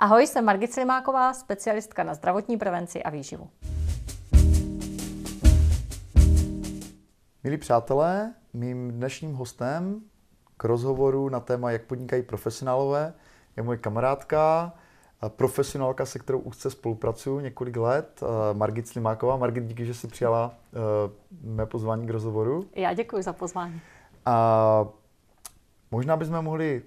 Ahoj, jsem Margit Slimáková, specialistka na zdravotní prevenci a výživu. Milí přátelé, mým dnešním hostem k rozhovoru na téma, jak podnikají profesionálové, je moje kamarádka, profesionálka, se kterou úzce spolupracuju několik let, Margit Slimáková. Margit, díky, že jsi přijala uh, mé pozvání k rozhovoru. Já děkuji za pozvání. A možná bychom mohli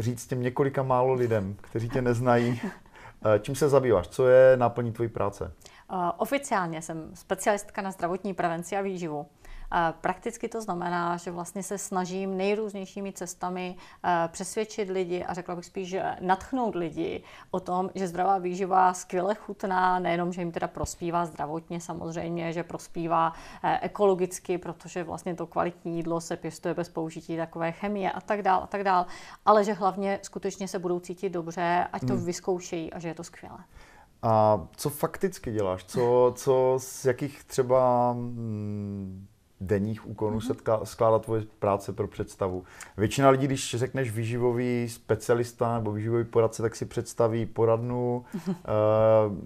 říct těm několika málo lidem, kteří tě neznají, eh, čím se zabýváš, co je náplní tvojí práce? Oficiálně jsem specialistka na zdravotní prevenci a výživu. Prakticky to znamená, že vlastně se snažím nejrůznějšími cestami eh, přesvědčit lidi a řekla bych spíš, že natchnout lidi o tom, že zdravá výživa skvěle chutná, nejenom, že jim teda prospívá zdravotně samozřejmě, že prospívá eh, ekologicky, protože vlastně to kvalitní jídlo se pěstuje bez použití takové chemie a tak dál a tak dál, ale že hlavně skutečně se budou cítit dobře, ať to hmm. vyzkoušejí a že je to skvělé. A co fakticky děláš? Co, co z jakých třeba hmm, denních úkonů mm-hmm. se skládá tvoje práce pro představu. Většina lidí, když řekneš výživový specialista nebo výživový poradce, tak si představí poradnu, mm-hmm. uh,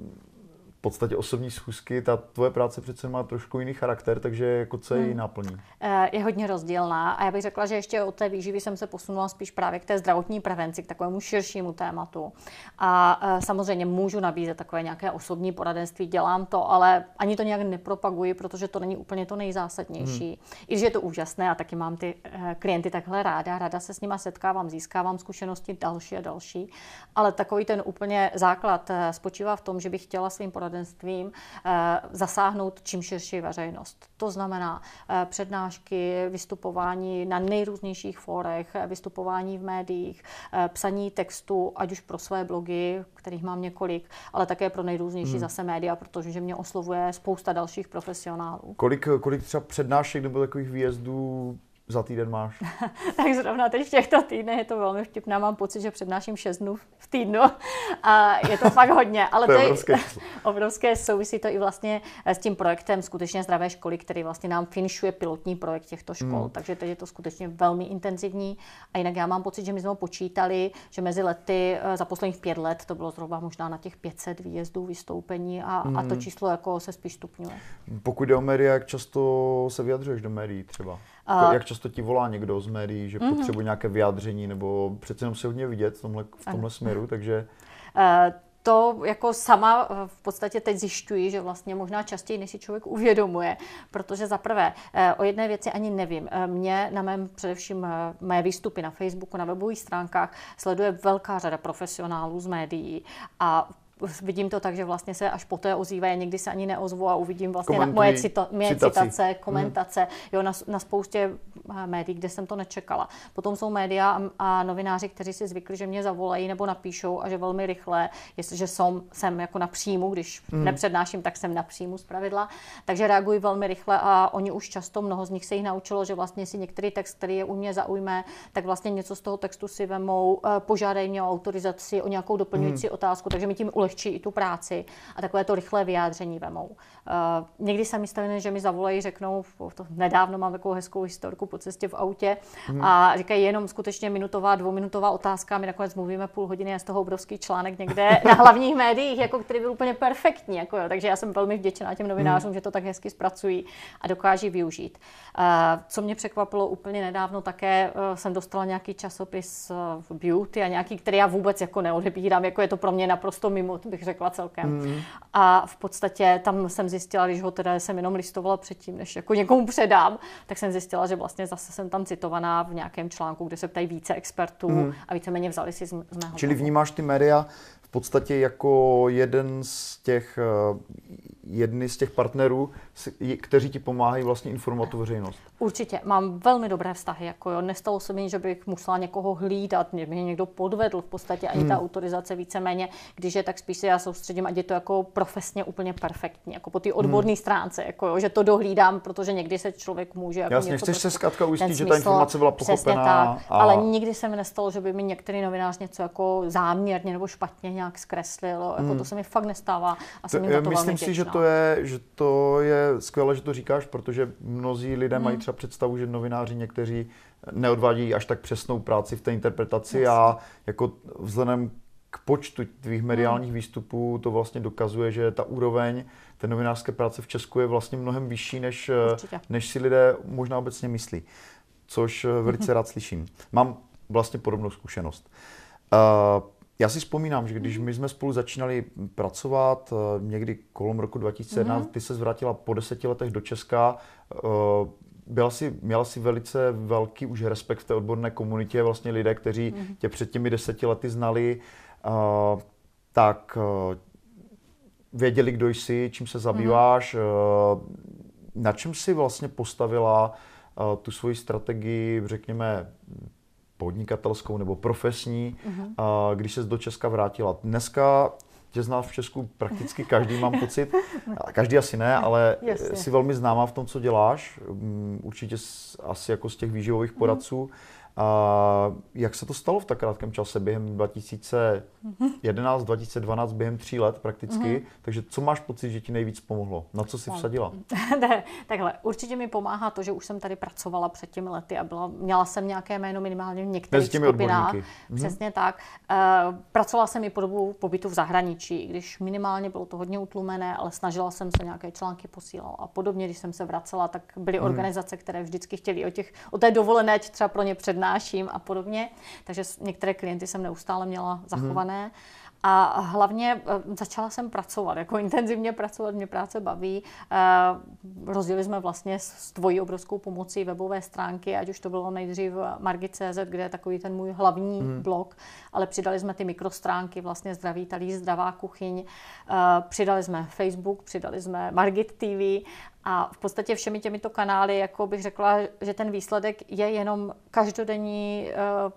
podstatě osobní schůzky, ta tvoje práce přece má trošku jiný charakter, takže jako co je hmm. náplní? Eh, je hodně rozdílná a já bych řekla, že ještě od té výživy jsem se posunula spíš právě k té zdravotní prevenci, k takovému širšímu tématu. A eh, samozřejmě můžu nabízet takové nějaké osobní poradenství, dělám to, ale ani to nějak nepropaguji, protože to není úplně to nejzásadnější. Hmm. I když je to úžasné a taky mám ty eh, klienty takhle ráda, ráda se s nima setkávám, získávám zkušenosti další a další, ale takový ten úplně základ spočívá v tom, že bych chtěla svým poradenství poradenstvím eh, zasáhnout čím širší veřejnost. To znamená eh, přednášky, vystupování na nejrůznějších fórech, eh, vystupování v médiích, psaní textu, ať už pro své blogy, kterých mám několik, ale také pro nejrůznější hmm. zase média, protože mě oslovuje spousta dalších profesionálů. Kolik, kolik třeba přednášek nebo takových výjezdů za týden máš? tak zrovna teď v těchto týdnech je to velmi vtipné. Mám pocit, že přednáším 6 dnů v týdnu a je to fakt hodně. Ale to, je obrovské. obrovské souvisí to i vlastně s tím projektem skutečně zdravé školy, který vlastně nám finišuje pilotní projekt těchto škol. Hmm. Takže teď je to skutečně velmi intenzivní. A jinak já mám pocit, že my jsme počítali, že mezi lety eh, za posledních pět let to bylo zhruba možná na těch 500 výjezdů, vystoupení a, hmm. a to hmm. číslo jako se spíš stupňuje. Pokud jde o média, jak často se vyjadřuješ do médií třeba? Uh, jak často ti volá někdo z médií, že uh-huh. potřebuje nějaké vyjádření, nebo přece jenom se hodně vidět v tomhle, v tomhle směru, takže... Uh, to jako sama eh, v podstatě teď zjišťuji, že vlastně možná častěji, než si člověk uvědomuje, protože za prvé eh, o jedné věci ani nevím. Mě na mém především mé výstupy na Facebooku, na webových stránkách sleduje velká řada profesionálů z médií a vidím to tak, že vlastně se až poté ozývají, někdy se ani neozvu a uvidím vlastně na moje, cito, moje citace, mhm. komentace, hmm. jo, na, na spoustě eh, médií, kde jsem to nečekala. Potom jsou média a, a novináři, kteří si zvykli, že mě zavolají nebo napíšou a že velmi rychle, jestliže jsem, jsem jako na příjmu, když hmm. nepřednáším, tak jsem na příjmu z pravidla, takže reagují velmi rychle a oni už často, mnoho z nich se jich naučilo, že vlastně si některý text, který je u mě zaujme, tak vlastně něco z toho textu si vemou, eh, požádají mě o autorizaci, o nějakou doplňující hmm. otázku, takže mi tím ulehčí i tu práci a takové to rychlé vyjádření vemou. Uh, někdy se mi stane, že mi zavolají, řeknou, to nedávno mám takovou hezkou historku po cestě v autě hmm. a říkají jenom skutečně minutová, dvouminutová otázka, my nakonec mluvíme půl hodiny a z toho obrovský článek někde na hlavních médiích, jako který byl úplně perfektní. Jako jo. Takže já jsem velmi vděčná těm novinářům, hmm. že to tak hezky zpracují a dokáží využít. Uh, co mě překvapilo úplně nedávno, také uh, jsem dostala nějaký časopis v beauty a nějaký, který já vůbec jako neodebírám, jako je to pro mě naprosto mimo, bych řekla celkem. Mm. A v podstatě tam jsem zjistila, když ho teda jsem jenom listovala předtím, než jako někomu předám, tak jsem zjistila, že vlastně zase jsem tam citovaná v nějakém článku, kde se ptají více expertů mm. a víceméně vzali si z, z mého. Čili vnímáš ty média podstatě jako jeden z těch, eh, jedny z těch partnerů, kteří ti pomáhají vlastně informovat tu veřejnost. Určitě, mám velmi dobré vztahy. Jako jo. Nestalo se mi, že bych musela někoho hlídat, mě mě někdo podvedl v podstatě, ani hmm. ta autorizace víceméně, když je tak spíš se já soustředím, ať je to jako profesně úplně perfektní, jako po té odborné hmm. stránce, jako jo, že to dohlídám, protože někdy se člověk může. Jako Jasně, chceš se zkrátka ujistit, že ta informace byla pochopená. Tak, a... Ale nikdy se mi nestalo, že by mi některý novinář něco jako záměrně nebo špatně nějak zkreslil. Jako hmm. to se mi fakt nestává. A to, to myslím si, že to, je, že to je skvělé, že to říkáš, protože mnozí lidé hmm. mají třeba představu, že novináři někteří neodvádějí až tak přesnou práci v té interpretaci yes. a jako vzhledem k počtu tvých mediálních hmm. výstupů to vlastně dokazuje, že ta úroveň té novinářské práce v Česku je vlastně mnohem vyšší, než, než si lidé možná obecně myslí. Což velice rád slyším. Mám vlastně podobnou zkušenost. Uh, já si vzpomínám, že když my jsme spolu začínali pracovat někdy kolem roku 2011, mm-hmm. ty se zvrátila po deseti letech do Česka, byla si, měla si velice velký už respekt v té odborné komunitě, vlastně lidé, kteří mm-hmm. tě před těmi deseti lety znali, uh, tak věděli, kdo jsi, čím se zabýváš, mm-hmm. na čem si vlastně postavila tu svoji strategii, řekněme, podnikatelskou nebo profesní, mm-hmm. uh, když se do Česka vrátila. Dneska tě zná v Česku prakticky každý, mám pocit. Každý asi ne, ale Jasně. jsi velmi známá v tom, co děláš. Mm, určitě asi jako z těch výživových mhm. poradců. Mm. A jak se to stalo v tak krátkém čase, během 2011, 2012, během tří let prakticky? Mm-hmm. Takže co máš pocit, že ti nejvíc pomohlo? Na co jsi no. vsadila? ne, takhle, určitě mi pomáhá to, že už jsem tady pracovala před těmi lety a byla, měla jsem nějaké jméno minimálně v některých těmi skupinách. Odborníky. Mhm. Přesně mm-hmm. tak. Uh, pracovala jsem i po dobu pobytu v zahraničí, když minimálně bylo to hodně utlumené, ale snažila jsem se nějaké články posílat a podobně. Když jsem se vracela, tak byly mm-hmm. organizace, které vždycky chtěly o, těch, o té dovolené třeba pro ně přednášet přednáším a podobně. Takže některé klienty jsem neustále měla zachované. Mm-hmm. A hlavně eh, začala jsem pracovat, jako intenzivně pracovat, mě práce baví. Eh, rozdělili jsme vlastně s tvojí obrovskou pomocí webové stránky, ať už to bylo nejdřív Margit.cz, kde je takový ten můj hlavní hmm. blog, ale přidali jsme ty mikrostránky, vlastně Zdraví talíř, Zdravá kuchyň, eh, přidali jsme Facebook, přidali jsme Margit TV a v podstatě všemi těmito kanály, jako bych řekla, že ten výsledek je jenom každodenní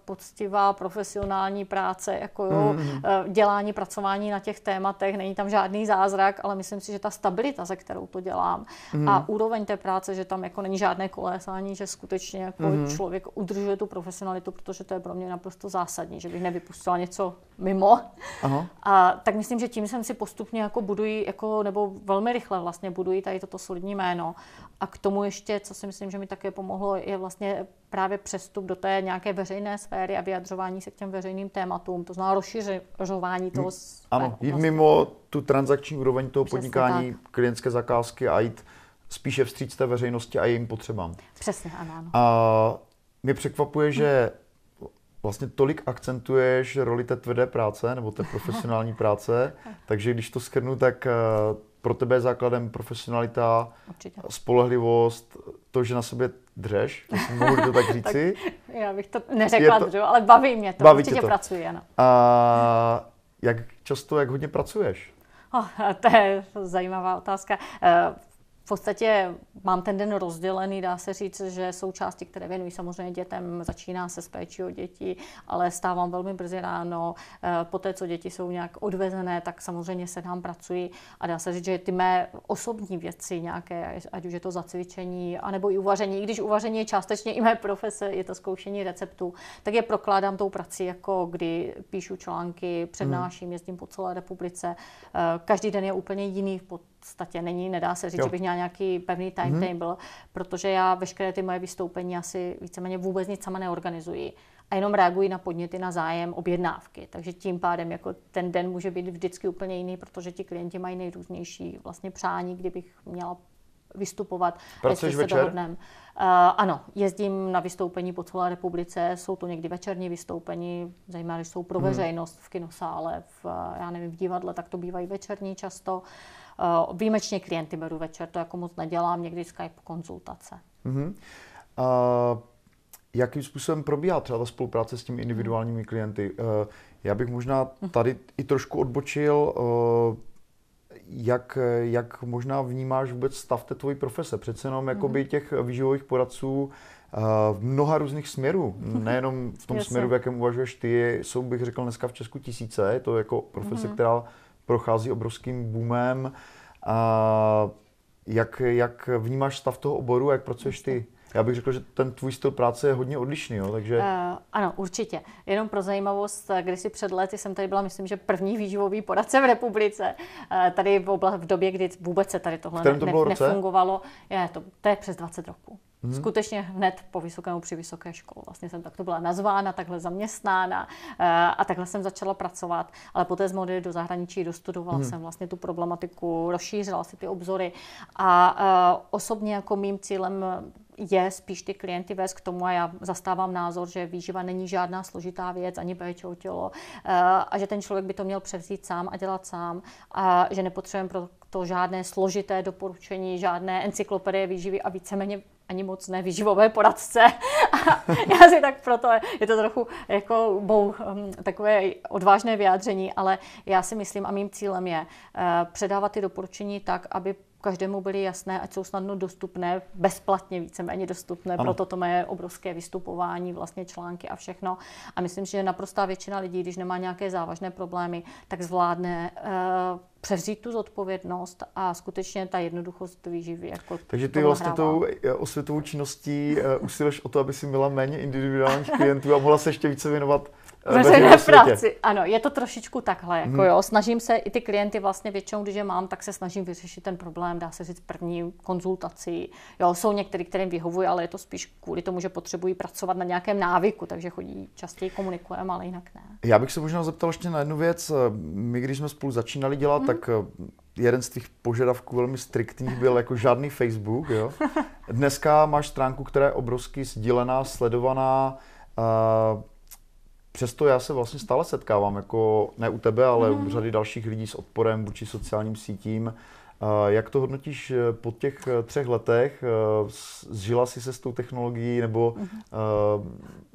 poctivá profesionální práce, jako jo, mm. dělání, pracování na těch tématech, není tam žádný zázrak, ale myslím si, že ta stabilita, se kterou to dělám mm. a úroveň té práce, že tam jako není žádné kolésání, že skutečně jako mm. člověk udržuje tu profesionalitu, protože to je pro mě naprosto zásadní, že bych nevypustila něco mimo. Aha. A tak myslím, že tím jsem si postupně jako buduji, jako, nebo velmi rychle vlastně buduji tady toto solidní jméno. A k tomu ještě, co si myslím, že mi také pomohlo, je vlastně právě přestup do té nějaké veřejné sféry a vyjadřování se k těm veřejným tématům, to znamená rozšiřování toho. Ano, jít mimo tu transakční úroveň toho Přesně podnikání, tak. klientské zakázky a jít spíše vstříc té veřejnosti a jejím potřebám. Přesně, ano. ano. A mě překvapuje, že vlastně tolik akcentuješ roli té tvrdé práce nebo té profesionální práce, takže když to skrnu, tak eh, pro tebe je základem profesionalita, Určitě. spolehlivost, to, že na sobě dřeš, mohu to tak říci. tak, já bych to neřekla to, dřu, ale baví mě to, baví určitě to. pracuji, ano. A jak často, jak hodně pracuješ? Oh, to je zajímavá otázka. V podstatě mám ten den rozdělený, dá se říct, že jsou části, které věnují samozřejmě dětem, začíná se s péčí o děti, ale stávám velmi brzy ráno. Eh, poté, co děti jsou nějak odvezené, tak samozřejmě se nám pracuji a dá se říct, že ty mé osobní věci nějaké, ať už je to zacvičení, anebo i uvaření, i když uvaření je částečně i mé profese, je to zkoušení receptů, tak je prokládám tou prací, jako kdy píšu články, přednáším, jezdím po celé republice. Eh, každý den je úplně jiný podstatě není, nedá se říct, jo. že bych měla nějaký pevný mhm. timetable, mm-hmm. protože já veškeré ty moje vystoupení asi víceméně vůbec nic sama neorganizuji a jenom reaguji na podněty, na zájem, objednávky. Takže tím pádem jako ten den může být vždycky úplně jiný, protože ti klienti mají nejrůznější vlastně přání, kdybych měla vystupovat. Pracuješ večer? Dohodnem. Uh, ano, jezdím na vystoupení po celé republice, jsou to někdy večerní vystoupení, zajímavé, jsou pro hmm. veřejnost v kinosále, v, já nevím, v divadle, tak to bývají večerní často. Uh, výjimečně klienty beru večer, to jako moc nedělám, někdy Skype konzultace. Uh-huh. Uh, jakým způsobem probíhá třeba ta spolupráce s těmi individuálními klienty? Uh, já bych možná mhm. tady i trošku odbočil, uh, jak, jak možná vnímáš vůbec stav té tvojí profese? Přece jenom jakoby mhm. těch výživových poradců v mnoha různých směrů. Nejenom v tom Jasně. směru, v jakém uvažuješ ty, jsou, bych řekl, dneska v Česku tisíce. Je to jako profese, mm-hmm. která prochází obrovským boomem. A jak, jak vnímáš stav toho oboru, jak pracuješ ty? Já bych řekl, že ten tvůj styl práce je hodně odlišný, jo, takže... Uh, ano, určitě. Jenom pro zajímavost, když si před lety jsem tady byla, myslím, že první výživový poradce v republice. Uh, tady v, obla, v době, kdy vůbec se tady tohle ne, to ne, nefungovalo. Je, to, to je přes 20 roků. Hmm. Skutečně hned po vysokému při vysoké škole. Vlastně jsem takto byla nazvána, takhle zaměstnána eh, a takhle jsem začala pracovat. Ale poté jsme odjeli do zahraničí, dostudovala hmm. jsem vlastně tu problematiku, rozšířila si ty obzory a uh, osobně jako mým cílem je spíš ty klienty vést k tomu a já zastávám názor, že výživa není žádná složitá věc, ani péče o tělo eh, a že ten člověk by to měl převzít sám a dělat sám a že nepotřebujeme pro to žádné složité doporučení, žádné encyklopedie výživy a víceméně ani moc ne výživové poradce. A já si tak proto, je to trochu jako bou, um, takové odvážné vyjádření, ale já si myslím a mým cílem je uh, předávat ty doporučení tak, aby každému byly jasné, ať jsou snadno dostupné, bezplatně víceméně dostupné, ano. proto to má obrovské vystupování, vlastně články a všechno. A myslím, že naprostá většina lidí, když nemá nějaké závažné problémy, tak zvládne uh, převzít tu zodpovědnost a skutečně ta jednoduchost výživy. Jako Takže ty vlastně tou eh, osvětovou činností uh, usiluješ o to, aby si měla méně individuálních klientů a mohla se ještě více věnovat veřejné práci. Ano, je to trošičku takhle. Jako hmm. jo. Snažím se i ty klienty vlastně většinou, když je mám, tak se snažím vyřešit ten problém, dá se říct první konzultaci. Jo, jsou některý, kterým vyhovují, ale je to spíš kvůli tomu, že potřebují pracovat na nějakém návyku, takže chodí častěji komunikujeme, ale jinak ne. Já bych se možná zeptal ještě na jednu věc. My, když jsme spolu začínali dělat, hmm. tak eh, jeden z těch požadavků velmi striktních byl jako žádný Facebook. Jo? Dneska máš stránku, která je obrovsky sdílená, sledovaná. Uh, přesto já se vlastně stále setkávám, jako ne u tebe, ale mm. u řady dalších lidí s odporem vůči sociálním sítím. Jak to hodnotíš eh, po těch eh, třech letech? Eh, zžila jsi se s tou technologií nebo mm.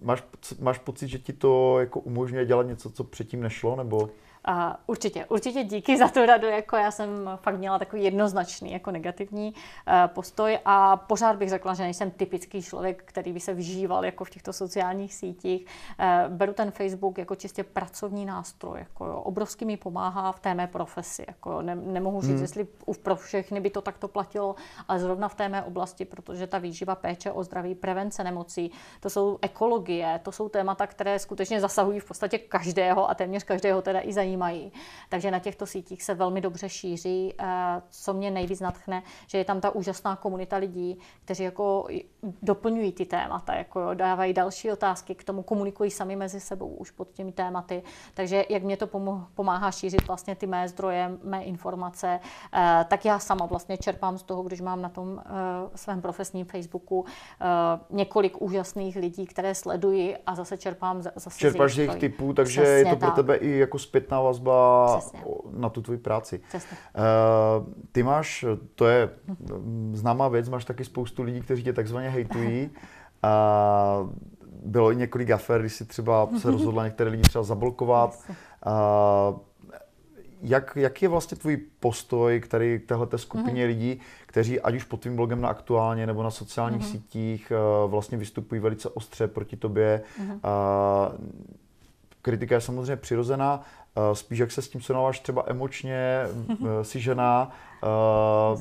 máš, máš pocit, že ti to jako umožňuje dělat něco, co předtím nešlo? Nebo? A určitě, určitě díky za tu radu, jako já jsem fakt měla takový jednoznačný jako negativní uh, postoj a pořád bych řekla, že nejsem typický člověk, který by se vyžíval jako v těchto sociálních sítích. Uh, beru ten Facebook jako čistě pracovní nástroj, jako jo, obrovsky mi pomáhá v té mé profesi, jako ne, nemohu říct, hmm. jestli pro všechny by to takto platilo, ale zrovna v té mé oblasti, protože ta výživa, péče o zdraví, prevence nemocí, to jsou ekologie, to jsou témata, které skutečně zasahují v podstatě každého a téměř každého teda i zajímají zajímají. Takže na těchto sítích se velmi dobře šíří. Co mě nejvíc natchne, že je tam ta úžasná komunita lidí, kteří jako doplňují ty témata, jako dávají další otázky, k tomu komunikují sami mezi sebou už pod těmi tématy. Takže jak mě to pomáhá šířit vlastně ty mé zdroje, mé informace, eh, tak já sama vlastně čerpám z toho, když mám na tom eh, svém profesním Facebooku eh, několik úžasných lidí, které sleduji a zase čerpám zase Čerpáš z jejich typů, takže Přesně je to pro tak. tebe i jako zpětná vazba Přesně. na tu tvoji práci. Přesně. Uh, ty máš, to je známá věc, máš taky spoustu lidí, kteří tě takzvaně hejtují. Uh, bylo i několik afer, když si třeba se rozhodla některé lidi třeba zablokovat. Uh, jak, jak je vlastně tvůj postoj k tady téhleté skupině mm-hmm. lidí, kteří ať už pod tvým blogem na aktuálně nebo na sociálních mm-hmm. sítích uh, vlastně vystupují velice ostře proti tobě. Mm-hmm. Uh, kritika je samozřejmě přirozená, Eh, spíš jak se s tím srovnáváš třeba emočně, eh, si žena, uh,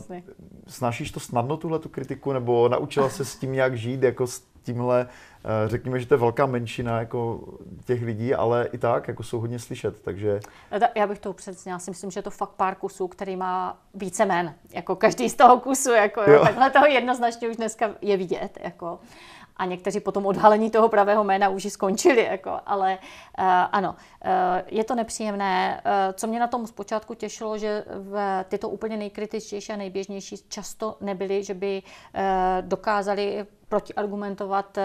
snášíš to snadno tuhle tu kritiku, nebo naučila se s tím nějak žít, jako s tímhle, řekněme, že to je velká menšina jako těch lidí, ale i tak jako jsou hodně slyšet, takže... Já bych to upřesnila, já si myslím, že je to fakt pár kusů, který má více men, jako každý z toho kusu, jako jo. Jo, takhle toho jednoznačně už dneska je vidět, jako a někteří potom odhalení toho pravého jména už skončili, jako, ale uh, ano, uh, je to nepříjemné. Uh, co mě na tom zpočátku těšilo, že v tyto úplně nejkritičtější a nejběžnější často nebyly, že by uh, dokázali protiargumentovat uh,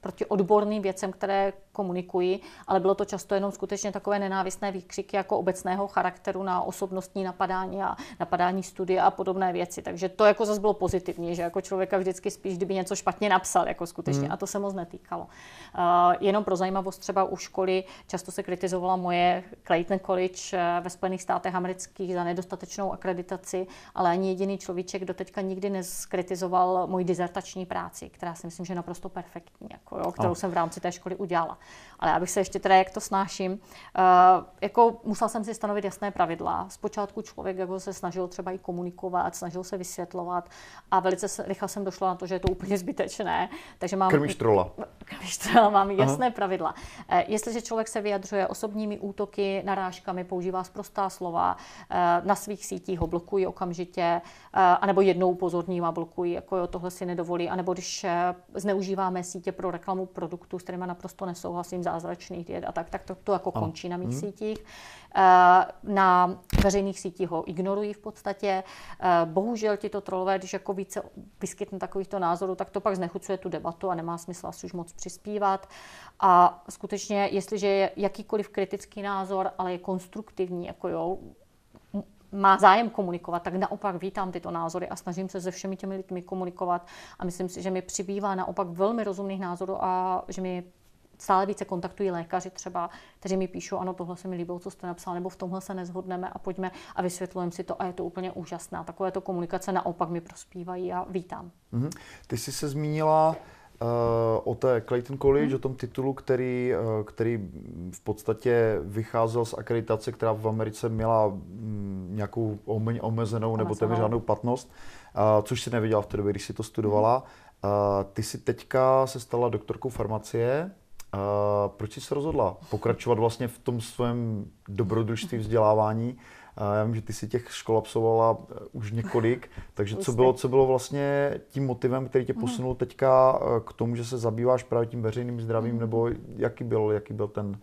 proti odborným věcem, které komunikují, ale bylo to často jenom skutečně takové nenávistné výkřiky jako obecného charakteru na osobnostní napadání a napadání studie a podobné věci. Takže to jako zase bylo pozitivní, že jako člověka vždycky spíš, kdyby něco špatně napsal, jako skutečně, mm. a to se moc netýkalo. Uh, jenom pro zajímavost třeba u školy často se kritizovala moje Clayton College eh, ve Spojených státech amerických za nedostatečnou akreditaci, ale ani jediný človíček do teďka nikdy neskritizoval moji dizertační práci, která si myslím, že je naprosto perfektní. Jako jo, kterou no. jsem v rámci té školy udělala. Ale abych se ještě teda, jak to snáším, uh, jako musela jsem si stanovit jasné pravidla. Zpočátku člověk jako se snažil třeba i komunikovat, snažil se vysvětlovat a velice rychle jsem došla na to, že je to úplně zbytečné. Takže mám... Krmíš trola. Krmíš trola, mám jasné Aha. pravidla. Uh, jestliže člověk se vyjadřuje osobními útoky, narážkami, používá sprostá slova, uh, na svých sítích ho blokují okamžitě, uh, anebo jednou upozorním a blokují, jako jo, tohle si nedovolí, anebo když zneužíváme sítě pro reklamu produktů, s kterými naprosto nesouhlasím, zázračných diet a tak, tak to, to jako ano. končí na mých hmm. sítích. Eh, na veřejných sítích ho ignorují v podstatě. Eh, bohužel tito trolové, když jako více vyskytne takovýchto názorů, tak to pak znechucuje tu debatu a nemá smysl asi už moc přispívat. A skutečně, jestliže je jakýkoliv kritický názor, ale je konstruktivní, jako jo, má zájem komunikovat, tak naopak vítám tyto názory a snažím se se všemi těmi lidmi komunikovat a myslím si, že mi přibývá naopak velmi rozumných názorů a že mi stále více kontaktují lékaři třeba, kteří mi píšou, ano, tohle se mi líbilo, co jste napsal, nebo v tomhle se nezhodneme a pojďme a vysvětlujeme si to a je to úplně úžasná. Takovéto komunikace naopak mi prospívají a vítám. Mm-hmm. Ty jsi se zmínila o té Clayton College, mm. o tom titulu, který, uh, který v podstatě vycházel z akreditace, která v Americe měla mm, nějakou omezenou nebo téměř žádnou platnost, uh, což si neviděla v té době, když si to studovala. Uh, ty si teďka se stala doktorkou farmacie. Proč jsi se rozhodla pokračovat vlastně v tom svém dobrodružství vzdělávání? Já vím, že ty si těch škol absolvovala uh, už několik, takže co bylo, co bylo vlastně tím motivem, který tě mhm. posunul teďka uh, k tomu, že se zabýváš právě tím veřejným zdravím, mhm. nebo jaký byl, jaký byl ten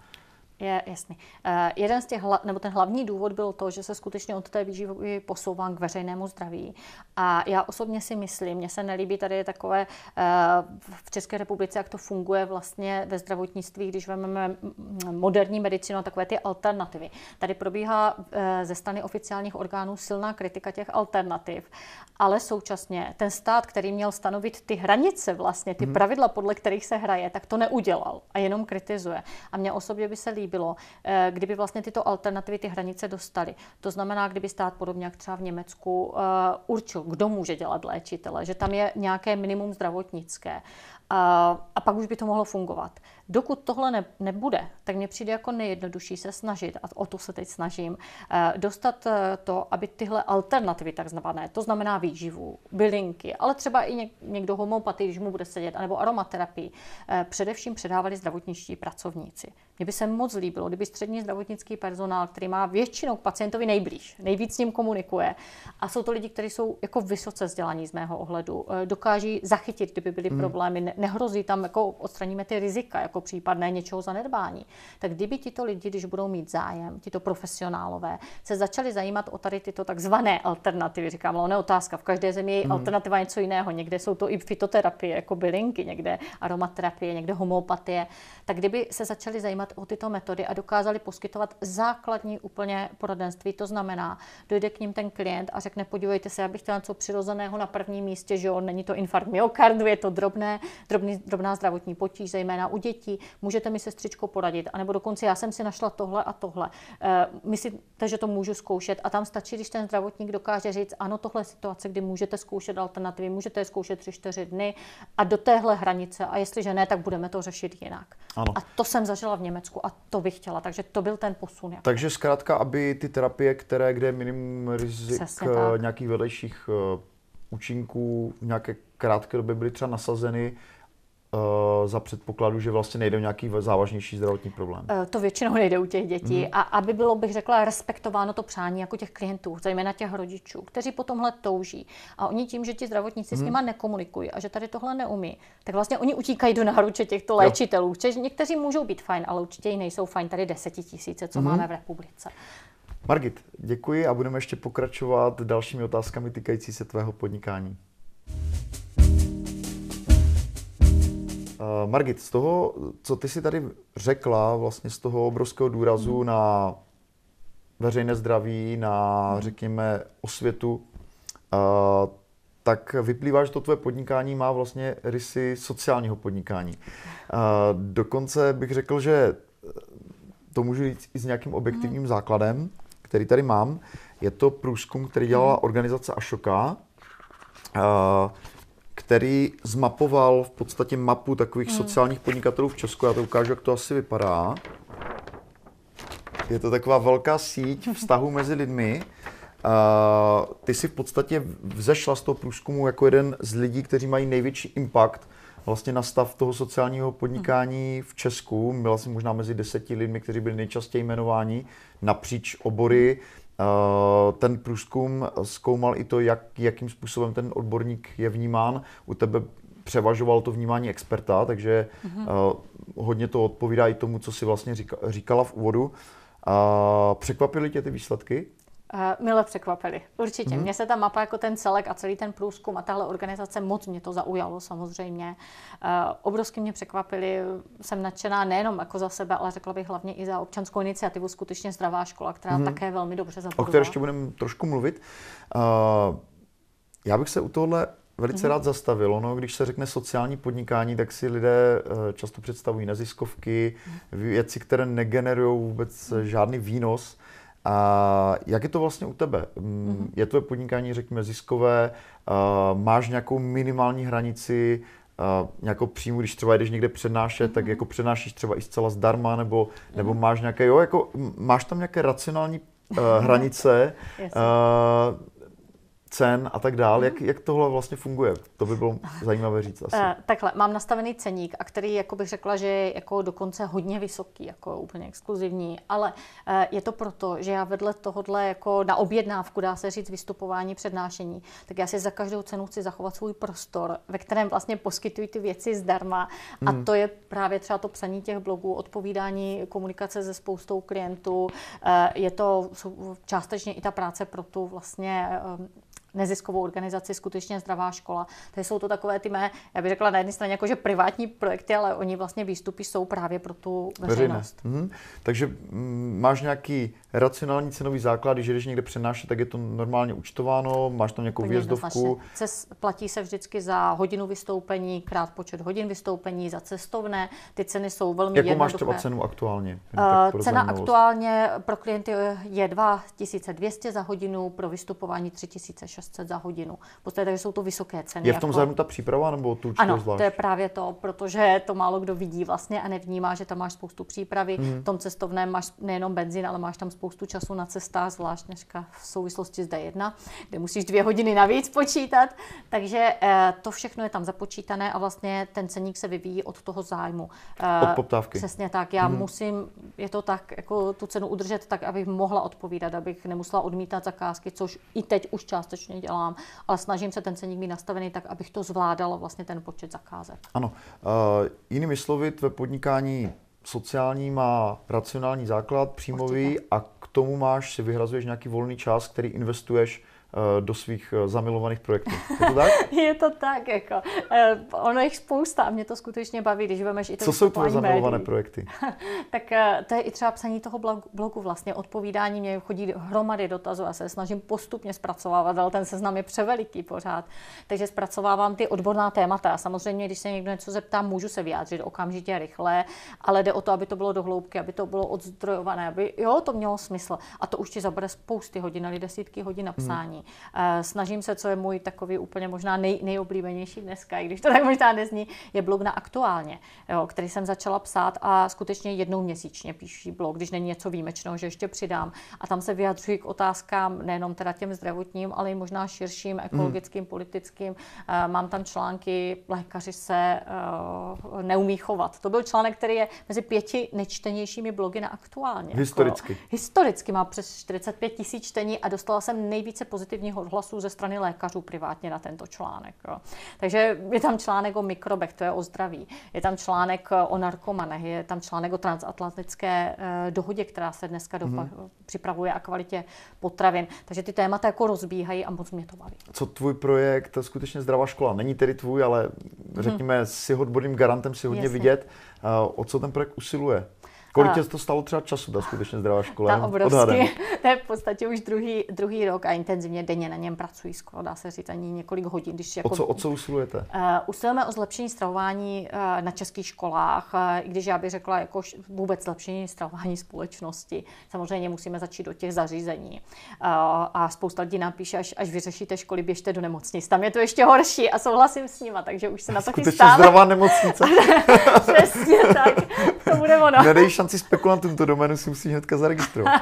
je jasný. Uh, jeden z těch, nebo ten hlavní důvod byl to, že se skutečně od té výživy posouvám k veřejnému zdraví. A já osobně si myslím, mně se nelíbí tady takové uh, v České republice, jak to funguje vlastně ve zdravotnictví, když vezmeme moderní medicínu a takové ty alternativy. Tady probíhá uh, ze strany oficiálních orgánů silná kritika těch alternativ, ale současně ten stát, který měl stanovit ty hranice vlastně, ty hmm. pravidla, podle kterých se hraje, tak to neudělal a jenom kritizuje. A mně osobně by se líbí, líbilo, eh, kdyby vlastně tyto alternativy ty hranice dostaly. To znamená, kdyby stát podobně jak třeba v Německu eh, určil, kdo může dělat léčitele, že tam je nějaké minimum zdravotnické a, a pak už by to mohlo fungovat. Dokud tohle ne, nebude, tak mně přijde jako nejjednodušší se snažit, a o to se teď snažím, eh, dostat eh, to, aby tyhle alternativy takzvané, to znamená výživu, bylinky, ale třeba i někdo homeopatii, když mu bude sedět, anebo aromaterapii, eh, především předávali zdravotničtí pracovníci. Mně by se moc líbilo, kdyby střední zdravotnický personál, který má většinou k pacientovi nejblíž, nejvíc s ním komunikuje, a jsou to lidi, kteří jsou jako vysoce vzdělaní z mého ohledu, dokáží zachytit, kdyby byly hmm. problémy, nehrozí tam, jako odstraníme ty rizika, jako případné něčeho zanedbání. Tak kdyby tito lidi, když budou mít zájem, tito profesionálové, se začali zajímat o tady tyto takzvané alternativy, říkám, ale otázka, v každé zemi je mm. alternativa něco jiného, někde jsou to i fitoterapie, jako bylinky, někde aromaterapie, někde homeopatie, tak kdyby se začali zajímat o tyto metody a dokázali poskytovat základní úplně poradenství, to znamená, dojde k ním ten klient a řekne, podívejte se, já bych chtěla něco přirozeného na prvním místě, že jo, není to infarkt myokardu, je to drobné, drobný, drobná zdravotní potíž, zejména u dětí, můžete mi sestřičko poradit, anebo dokonce já jsem si našla tohle a tohle. E, myslíte, že to můžu zkoušet? A tam stačí, když ten zdravotník dokáže říct, ano, tohle je situace, kdy můžete zkoušet alternativy, můžete je zkoušet 3-4 dny a do téhle hranice. A jestliže ne, tak budeme to řešit jinak. Ano. A to jsem zažila v Německu a to bych chtěla, takže to byl ten posun. Jako. Takže zkrátka, aby ty terapie, které, kde je minimum rizik eh, nějakých vedlejších eh, účinků v nějaké krátké době byly třeba nasazeny za předpokladu, že vlastně nejde o nějaký závažnější zdravotní problém? Uh, to většinou nejde u těch dětí. Mm. A aby bylo, bych řekla, respektováno to přání jako těch klientů, zejména těch rodičů, kteří po tomhle touží. A oni tím, že ti zdravotníci mm. s mhm. nima nekomunikují a že tady tohle neumí, tak vlastně oni utíkají do náruče těchto léčitelů. Jo. Někteří můžou být fajn, ale určitě i nejsou fajn tady desetitisíce, co mm. máme v republice. Margit, děkuji a budeme ještě pokračovat dalšími otázkami týkající se tvého podnikání. Margit, z toho, co ty si tady řekla, vlastně z toho obrovského důrazu hmm. na veřejné zdraví, na, hmm. řekněme, osvětu, uh, tak vyplývá, že to tvoje podnikání má vlastně rysy sociálního podnikání. Uh, dokonce bych řekl, že to můžu jít i s nějakým objektivním hmm. základem, který tady mám. Je to průzkum, který dělala hmm. organizace Ashoka. Uh, který zmapoval v podstatě mapu takových hmm. sociálních podnikatelů v Česku. Já to ukážu, jak to asi vypadá. Je to taková velká síť vztahů mezi lidmi. Uh, ty si v podstatě vzešla z toho průzkumu jako jeden z lidí, kteří mají největší impact vlastně na stav toho sociálního podnikání v Česku. Byla si možná mezi deseti lidmi, kteří byli nejčastěji jmenováni napříč obory. Eh, ten průzkum zkoumal i to, jak, jakým způsobem ten odborník je vnímán. U tebe převažovalo to vnímání experta, takže mm-hmm. uh, hodně to odpovídá i tomu, co si vlastně říka, říkala v úvodu. Uh, překvapily tě ty výsledky? Uh, mile překvapili, určitě. Mm-hmm. Mně se ta mapa jako ten celek a celý ten průzkum a tahle organizace moc mě to zaujalo samozřejmě. Uh, obrovsky mě překvapili, jsem nadšená nejenom jako za sebe, ale řekla bych hlavně i za občanskou iniciativu Skutečně zdravá škola, která mm-hmm. také velmi dobře zabudovala. O které ještě budeme trošku mluvit. Uh, já bych se u tohle velice mm-hmm. rád zastavil. No, když se řekne sociální podnikání, tak si lidé často představují neziskovky, mm-hmm. věci, které negenerují vůbec žádný výnos. A jak je to vlastně u tebe? Mm-hmm. Je tvoje podnikání, řekněme, ziskové? Máš nějakou minimální hranici nějakou příjmu, když třeba jdeš někde přednášet, mm-hmm. tak mhm. jako přednášíš třeba i zcela zdarma, nebo, mm-hmm. nebo máš nějaké, jo, jako máš tam nějaké racionální uh, hranice, uh, cen a tak dále. Jak, jak tohle vlastně funguje? To by bylo zajímavé říct asi. Uh, takhle, mám nastavený ceník, a který, jako bych řekla, že je jako dokonce hodně vysoký, jako úplně exkluzivní, ale uh, je to proto, že já vedle tohohle jako na objednávku, dá se říct, vystupování, přednášení, tak já si za každou cenu chci zachovat svůj prostor, ve kterém vlastně poskytují ty věci zdarma. Mm. A hmm. to je právě třeba to psaní těch blogů, odpovídání, komunikace se spoustou klientů. Uh, je to částečně i ta práce pro tu vlastně neziskovou organizaci Skutečně zdravá škola. Takže jsou to takové ty mé, já bych řekla na jedné straně jakože privátní projekty, ale oni vlastně výstupy jsou právě pro tu veřejnost. Mhm. Takže m, mm, máš nějaký racionální cenový základ, když jdeš někde přenášet, tak je to normálně účtováno, máš tam nějakou výjezdovku. Ces, platí se vždycky za hodinu vystoupení, krát počet hodin vystoupení, za cestovné. Ty ceny jsou velmi Jakou máš třeba cenu aktuálně? Uh, cena aktuálně pro klienty je 2200 za hodinu, pro vystupování 3600 za hodinu. V podstatě takže jsou to vysoké ceny. Je v tom jako... zahrnuta příprava nebo tu Ano, zvlášť? to je právě to, protože to málo kdo vidí vlastně a nevnímá, že tam máš spoustu přípravy. Hmm. V tom cestovném máš nejenom benzín, ale máš tam spoustu času na cestách, zvlášť dneska v souvislosti s D1, kde musíš dvě hodiny navíc počítat. Takže eh, to všechno je tam započítané a vlastně ten ceník se vyvíjí od toho zájmu. Eh, od poptávky. Přesně tak. Já hmm. musím, je to tak, jako tu cenu udržet tak, abych mohla odpovídat, abych nemusela odmítat zakázky, což i teď už částečně dělám, ale snažím se ten ceník mít nastavený tak, abych to zvládala vlastně ten počet zakázek. Ano. Uh, jinými slovy, tvé podnikání sociální má racionální základ, příjmový Určitě. a k tomu máš, si vyhrazuješ nějaký volný čas, který investuješ do svých eh, zamilovaných projektů. Je to tak? je to tak, jako. Eh, ono jich spousta, mě to skutečně baví, když vemeš i to Co jsou tvoje zamilované médií. projekty? tak to je i třeba psaní toho blogu, vlastně odpovídání, mě chodí hromady dotazů, a se snažím postupně zpracovávat, ale ten seznam je převeliký pořád. Takže zpracovávám ty odborná témata. Samozřejmě, když se někdo něco zeptá, můžu se vyjádřit okamžitě rychle, ale jde o to, aby to bylo dohloubky, aby to bylo odzdrojované, aby jo, to mělo smysl. A to už ti zabere spousty hodin, ale desítky hodin napsání. Hmm. Snažím se, co je můj takový úplně možná nej, nejoblíbenější dneska, i když to tak možná nezní, je blog na aktuálně, jo, který jsem začala psát a skutečně jednou měsíčně píšu blog, když není něco výjimečného, že ještě přidám. A tam se vyjadřuji k otázkám nejenom teda těm zdravotním, ale i možná širším, ekologickým, mm. politickým. Mám tam články, lékaři se eh, neumí chovat. To byl článek, který je mezi pěti nejčtenějšími blogy na aktuálně. Historicky. Jako, historicky má přes 45 tisíc čtení a dostala jsem nejvíce pozitivních pozitivních odhlasů ze strany lékařů privátně na tento článek. Jo. Takže je tam článek o mikrobech, to je o zdraví. Je tam článek eh, o narkomanech, je tam článek o transatlantické eh, dohodě, která se dneska mm-hmm. připravuje a kvalitě potravin. Takže ty témata jako rozbíhají a moc mě to baví. Co tvůj projekt, skutečně zdravá škola, není tedy tvůj, ale řekněme, mm-hmm. si odborným garantem si hodně Jasně. vidět, uh, o co ten projekt usiluje. Kolik tě to stalo třeba času, ta skutečně zdravá škola? Ta obrovský, to je v podstatě už druhý, druhý rok a intenzivně denně na něm pracuji skoro, dá se říct, ani několik hodin. Když jako, o, co, o co usilujete? Uh, usilujeme o zlepšení stravování uh, na českých školách, uh, i když já bych řekla, jako vůbec zlepšení stravování společnosti. Samozřejmě musíme začít do těch zařízení. Uh, a spousta lidí nám píše, až, až vyřešíte školy, běžte do nemocnic. Tam je to ještě horší a souhlasím s nima, takže už se na to Skutečně zdravá nemocnice. Přesně tak, to bude ono. Nedej šanci spekulantům, to doménu si musí hnedka zaregistrovat.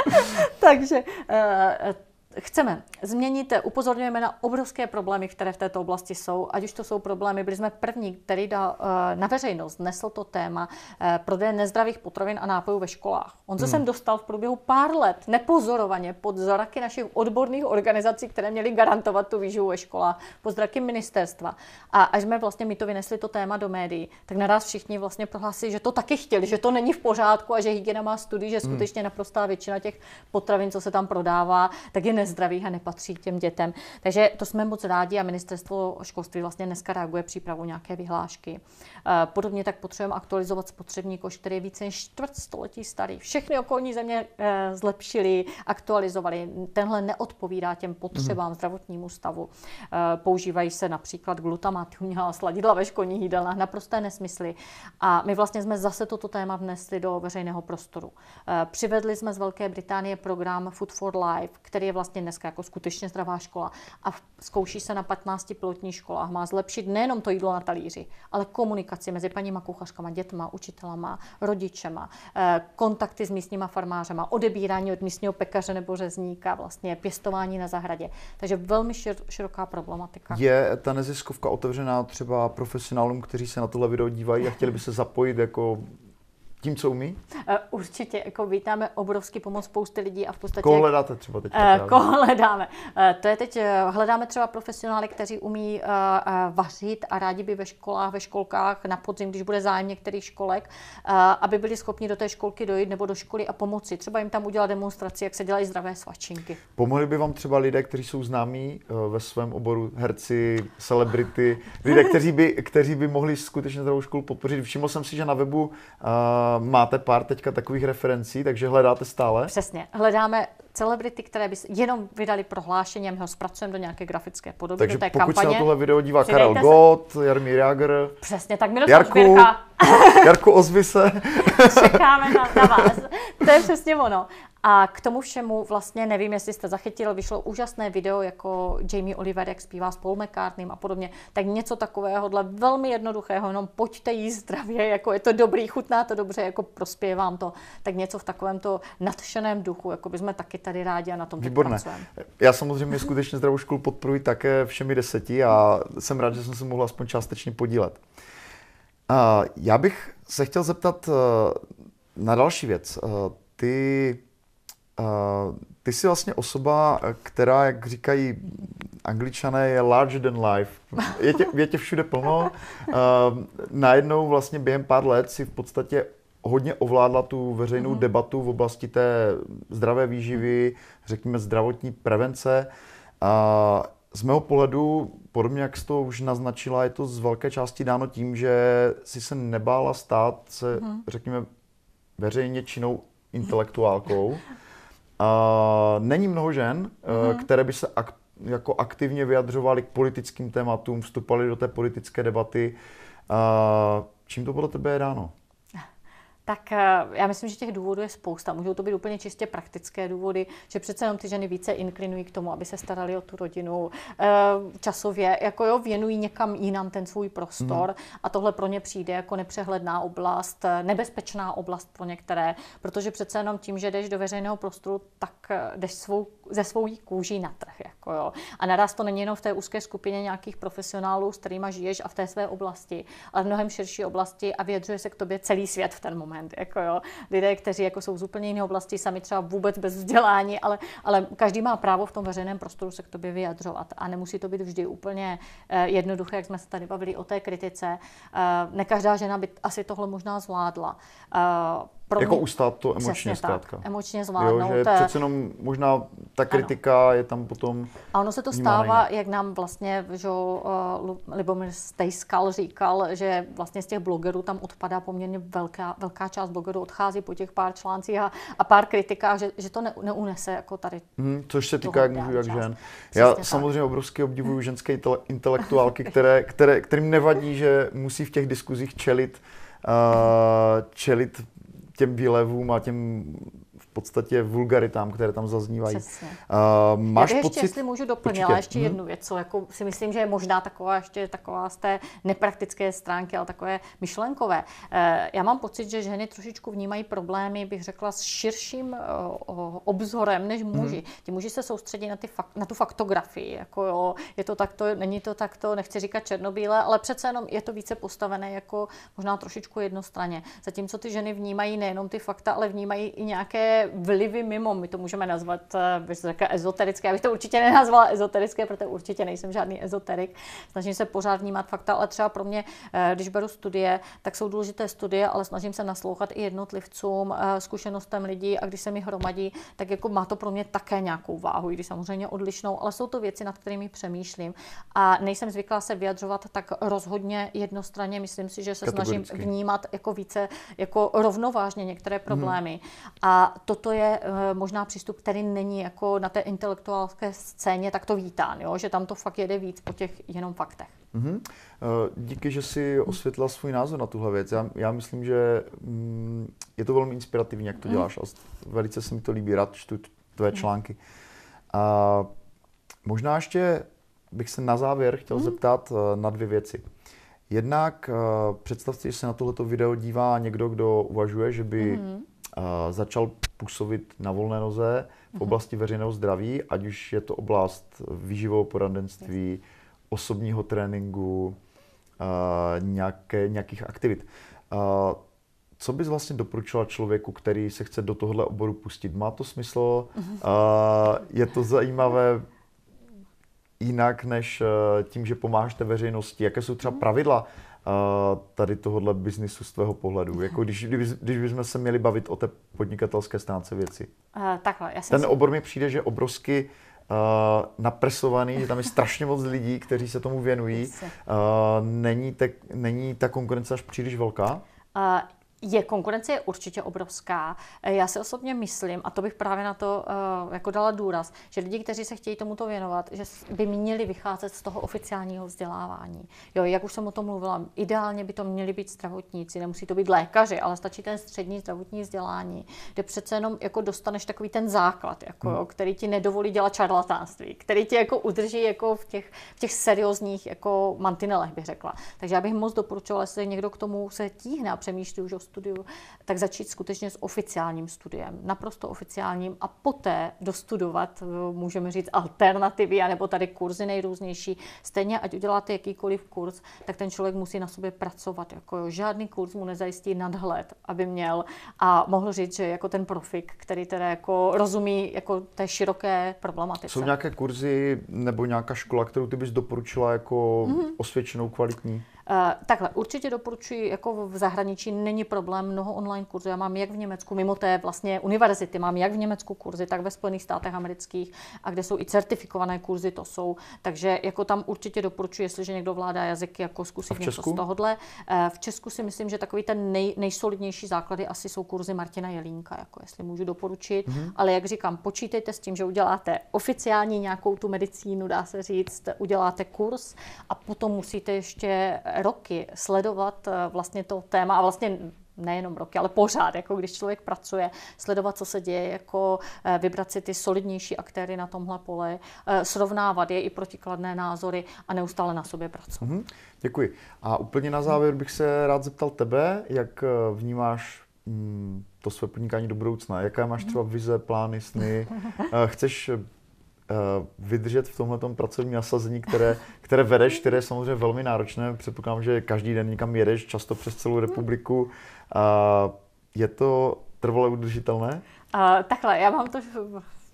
Takže uh, chceme změnit, upozorňujeme na obrovské problémy, které v této oblasti jsou, ať už to jsou problémy, byli jsme první, který dal eh, na veřejnost, nesl to téma eh, prodeje nezdravých potravin a nápojů ve školách. On se hmm. sem dostal v průběhu pár let nepozorovaně pod zraky našich odborných organizací, které měly garantovat tu výživu ve školách, pod zraky ministerstva. A až jsme vlastně my to vynesli to téma do médií, tak naraz všichni vlastně prohlásili, že to taky chtěli, že to není v pořádku a že hygiena má studii, že hmm. skutečně naprostá většina těch potravin, co se tam prodává, tak je nezdravých a nepatří těm dětem. Takže to jsme moc rádi a ministerstvo školství vlastně dneska reaguje přípravou nějaké vyhlášky. Eh, podobně tak potřebujeme aktualizovat spotřební koš, který je více než čtvrt století starý. Všechny okolní země eh, zlepšili, aktualizovali. Tenhle neodpovídá těm potřebám mm. zdravotnímu stavu. Eh, používají se například glutamat, a sladidla ve školních jídelnách, naprosté nesmysly. A my vlastně jsme zase toto téma vnesli do veřejného prostoru. Přivedli jsme z Velké Británie program Food for Life, který je vlastně dneska jako skutečně zdravá škola a zkouší se na 15 pilotních školách. Má zlepšit nejenom to jídlo na talíři, ale komunikaci mezi paníma kuchařkama, dětma, učitelama, rodičema, eh, kontakty s místníma farmářema, odebírání od místního pekaře nebo řezníka, vlastně pěstování na zahradě. Takže velmi široká problematika. Je ta neziskovka otevřená třeba profesionálům, kteří se na tohle video dívají a chtěli by se zapojit jako tím, co umí? Eh, určitě, jako vítáme obrovský pomoc spousty lidí a v podstatě... Koho hledáte třeba teď? Uh, koho hledáme? Uh, to je teď, hledáme třeba profesionály, kteří umí vařit a rádi by ve školách, ve školkách na podzim, když bude zájem některých školek, aby byli schopni do té školky dojít nebo do školy a pomoci. Třeba jim tam udělat demonstraci, jak se dělají zdravé svačinky. Pomohli by vám třeba lidé, kteří jsou známí ve svém oboru, herci, celebrity, lidé, kteří by, kteří by mohli skutečně zdravou školu podpořit. Všiml jsem si, že na webu uh, máte pár teďka takových referencí, takže hledáte stále? Přesně. Hledáme celebrity, které by jenom vydali prohlášení a my ho zpracujeme do nějaké grafické podoby. Takže do té pokud kampaně, se na tohle video dívá Karel Gott, Jarmír Jager, Přesně, tak Miroslav Jarku, Jarku, ozvi se. Čekáme na, na vás. To je přesně ono. A k tomu všemu vlastně nevím, jestli jste zachytili, vyšlo úžasné video jako Jamie Oliver, jak zpívá s Paul McCartneym a podobně. Tak něco takového, velmi jednoduchého, jenom pojďte jíst zdravě, jako je to dobrý, chutná to dobře, jako prospěje vám to. Tak něco v takovémto nadšeném duchu, jako bychom taky tady rádi a na tom Výborné. pracujeme. Já samozřejmě skutečně zdravou školu podporuji také všemi deseti a jsem rád, že jsem se mohl aspoň částečně podílet. Já bych se chtěl zeptat eh, na další věc. Eh, ty ty jsi vlastně osoba, která, jak říkají angličané, je larger than life. Je tě, je tě všude plno. Najednou vlastně během pár let si v podstatě hodně ovládla tu veřejnou mm-hmm. debatu v oblasti té zdravé výživy, řekněme zdravotní prevence. A z mého pohledu, podobně jak jsi to už naznačila, je to z velké části dáno tím, že si se nebála stát se, mm-hmm. řekněme, veřejně činnou intelektuálkou. Uh, není mnoho žen, mm-hmm. které by se ak- jako aktivně vyjadřovaly k politickým tématům, vstupaly do té politické debaty. Uh, čím to podle tebe je dáno? Tak eh, já myslím, že těch důvodů je spousta. Můžou to být úplně čistě praktické důvody, že přece jenom ty ženy více inklinují k tomu, aby se starali o tu rodinu eh, časově, jako jo, věnují někam jinam ten svůj prostor mm. a tohle pro ně přijde jako nepřehledná oblast, eh, nebezpečná oblast pro některé, protože přece jenom tím, že jdeš do veřejného prostoru, tak jdeš svou, ze svou kůží na trh. Jako jo. A naraz to není jenom v té úzké skupině nějakých profesionálů, s kterými žiješ a v té své oblasti, ale v mnohem širší oblasti a vyjadřuje se k tobě celý svět v ten moment moment. Jako jo. Lidé, kteří jako jsou z úplně jiné oblasti, sami třeba vůbec bez vzdělání, ale, ale každý má právo v tom veřejném prostoru se k tobě vyjadřovat. A nemusí to být vždy úplně uh, jednoduché, jak jsme se tady bavili o té kritice. Uh, ne každá žena by asi tohle možná zvládla. Pro jako ustát to emočně zkrátka. Tak, emočně zvládnout. Jo, že přece jenom možná ta kritika ano. je tam potom A ono se to stává, jak nám vlastně že, uh, Libomir Stejskal říkal, že vlastně z těch blogerů tam odpadá poměrně velká, velká část blogerů, odchází po těch pár článcích a, a pár kritikách, že, že to ne, neunese jako tady. Hmm, což se týká jak mužů, jak žen. Já Přesně samozřejmě tak. obrovsky obdivuju ženské intelektuálky, které, které, kterým nevadí, že musí v těch diskuzích čelit uh, čelit těm výlevům a těm podstatě vulgaritám, které tam zaznívají. Přesně. Uh, máš Já bych pocit... ještě, jestli můžu doplnit, ale ještě jednu věc, co jako si myslím, že je možná taková ještě taková z té nepraktické stránky, ale takové myšlenkové. Uh, já mám pocit, že ženy trošičku vnímají problémy, bych řekla, s širším uh, obzorem než muži. Hmm. Ti muži se soustředí na, ty fakt, na tu faktografii, jako jo, je to takto, není to takto, nechci říkat černobíle, ale přece jenom je to více postavené jako možná trošičku jednostranně. Zatímco ty ženy vnímají nejenom ty fakta, ale vnímají i nějaké vlivy mimo. My to můžeme nazvat, eh, bych řekla, ezoterické. Já bych to určitě nenazvala ezoterické, protože určitě nejsem žádný ezoterik. Snažím se pořád vnímat fakta, ale třeba pro mě, eh, když beru studie, tak jsou důležité studie, ale snažím se naslouchat i jednotlivcům, eh, zkušenostem lidí a když se mi hromadí, tak jako má to pro mě také nějakou váhu, i když samozřejmě odlišnou, ale jsou to věci, nad kterými přemýšlím. A nejsem zvyklá se vyjadřovat tak rozhodně jednostranně. Myslím si, že se snažím vnímat jako více jako rovnovážně některé mhm. problémy. Hmm. A toto je uh, možná přístup, který není jako na té intelektuálské scéně takto vítán, jo? že tam to fakt jede víc po těch jenom faktech. Mm-hmm. Díky, že si osvětlila svůj názor na tuhle věc. Já, já myslím, že mm, je to velmi inspirativní, jak to mm. děláš a velice se mi to líbí, rád čtu tvoje mm. články. A možná ještě bych se na závěr chtěl mm. zeptat eh, na dvě věci. Jednak představ si, že se na tohleto video dívá někdo, kdo uvažuje, že by mm začal působit na volné noze v mhm. oblasti veřejného zdraví, ať už je to oblast výživového poradenství, osobního tréninku, nějaké, nějakých aktivit. Co bys vlastně doporučila člověku, který se chce do tohohle oboru pustit? Má to smysl? Mhm. Je to zajímavé jinak než tím, že pomáháš té veřejnosti? Jaké jsou třeba mhm. Pravidla tady tohohle biznisu z tvého pohledu? Jako když, když, když bychom se měli bavit o té podnikatelské stránce věci. Uh, takhle, já Ten si... obor mi přijde, že obrovsky uh, napresovaný, že tam je strašně moc lidí, kteří se tomu věnují. Uh, není, te, není ta konkurence až příliš velká? Uh, je, konkurence je určitě obrovská. Eh, já si osobně myslím, a to bych právě na to uh, jako dala důraz, že lidi, kteří se chtějí tomuto věnovat, že by měli vycházet z toho oficiálního vzdělávání. Jo, jak už jsem o tom mluvila, ideálně by to měli být zdravotníci, nemusí to být lékaři, ale stačí ten střední zdravotní vzdělání, kde přece jenom jako dostaneš takový ten základ, jako, hmm. jo, který ti nedovolí dělat čarlatánství, který ti jako udrží jako v těch, v těch seriózních jako mantinelech, bych řekla. Takže já bych moc doporučovala, jestli někdo k tomu se tíhne a přemýšlí už o studiu, tak začít skutečně s oficiálním studiem, naprosto oficiálním a poté dostudovat, eh, můžeme říct, alternativy, anebo tady kurzy nejrůznější. Stejně, ať uděláte jakýkoliv kurz, tak ten člověk musí na sobě pracovat. Jako jo, žádný kurz mu nezajistí nadhled, aby měl a mohl říct, že jako ten profik, který teda jako rozumí jako té široké problematice. Jsou nějaké kurzy nebo nějaká škola, kterou ty bys doporučila jako mm-hmm. osvědčenou, kvalitní? Uh, takhle, určitě doporučuji, jako v zahraničí není problém, mnoho online kurzů. Já mám jak v Německu, mimo té vlastně univerzity, mám jak v Německu kurzy, tak ve Spojených státech amerických, a kde jsou i certifikované kurzy, to jsou. Takže jako tam určitě doporučuji, jestliže někdo vládá jazyky, jako zkusit něco z tohohle. Uh, v Česku si myslím, že takový ten nej, nejsolidnější základy asi jsou kurzy Martina Jelínka, jako jestli můžu doporučit. Mm-hmm. Ale jak říkám, počítejte s tím, že uděláte oficiální nějakou tu medicínu, dá se říct, uděláte kurz a potom musíte ještě roky sledovat eh, vlastně to téma a vlastně nejenom roky, ale pořád, jako když člověk pracuje, sledovat, co se děje, jako eh, vybrat si ty solidnější aktéry na tomhle poli, eh, srovnávat je i protikladné názory a neustále na sobě pracovat. Mm-hmm. Děkuji. A úplně na závěr bych se rád zeptal tebe, jak vnímáš mm, to své podnikání do budoucna. Jaké máš třeba vize, plány, sny? Chceš vydržet v tomhle pracovním nasazení, které, které vedeš, které je samozřejmě velmi náročné. Předpokládám, že každý den někam jedeš, často přes celou republiku. Je to trvale udržitelné? Uh, takhle, já mám to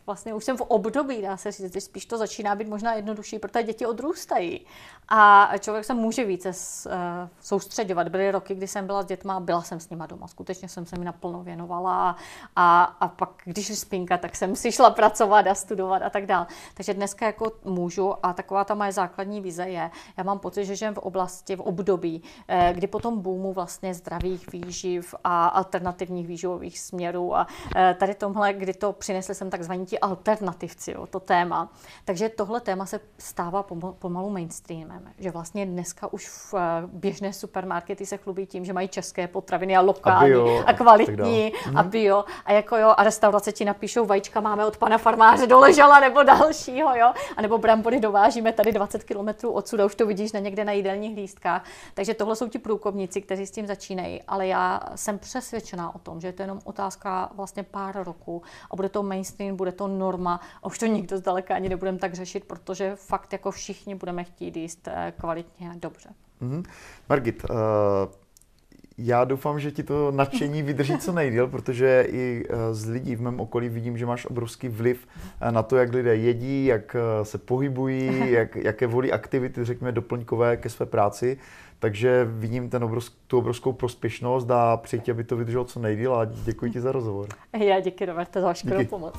vlastně už jsem v období, dá se říct, spíš to začíná být možná jednodušší, protože děti odrůstají. A člověk se může více uh, soustředovat. Byly roky, kdy jsem byla s dětma a byla jsem s nima doma. Skutečně jsem se mi naplno věnovala a, a pak, když spinka, tak jsem si šla pracovat a studovat a tak dále. Takže dneska jako můžu a taková ta moje základní vize je, já mám pocit, že žijem v oblasti, v období, eh, kdy potom boomu vlastně zdravých výživ a alternativních výživových směrů a eh, tady tomhle, kdy to přinesli jsem takzvaní ti ti alternativci, jo, to téma. Takže tohle téma se stává pomalu mainstreamem, že vlastně dneska už v eh, běžné supermarkety se chlubí tím, že mají české potraviny a lokální a, bio, a kvalitní a, a mhm. bio a jako jo, a restaurace ti napíšou vajíčka máme od pana farmáře doležela nebo dalšího, jo, a nebo brambory dovážíme tady 20 kilometrů odsud a už to vidíš na někde na jídelních lístkách. Takže tohle jsou ti průkovníci, kteří s tím začínají, ale já jsem přesvědčená o tom, že je to jenom otázka vlastně pár roků a bude to mainstream, bude to norma a už to nikdo zdaleka ani nebudeme tak řešit, protože fakt jako všichni budeme chtít jíst eh, kvalitně a dobře. Mm-hmm. Margit, uh, já doufám, že ti to nadšení vydrží co nejdíl, protože i eh, z lidí v mém okolí vidím, že máš obrovský vliv na to, jak lidé jedí, jak se pohybují, jak, jaké volí aktivity, řekněme, doplňkové ke své práci. Takže vidím ten obrovsk, tu obrovskou prospěšnost a přeji aby to vydrželo co nejdíl a děkuji ti za rozhovor. Já děkuji, Roberte, za vaši pomoc.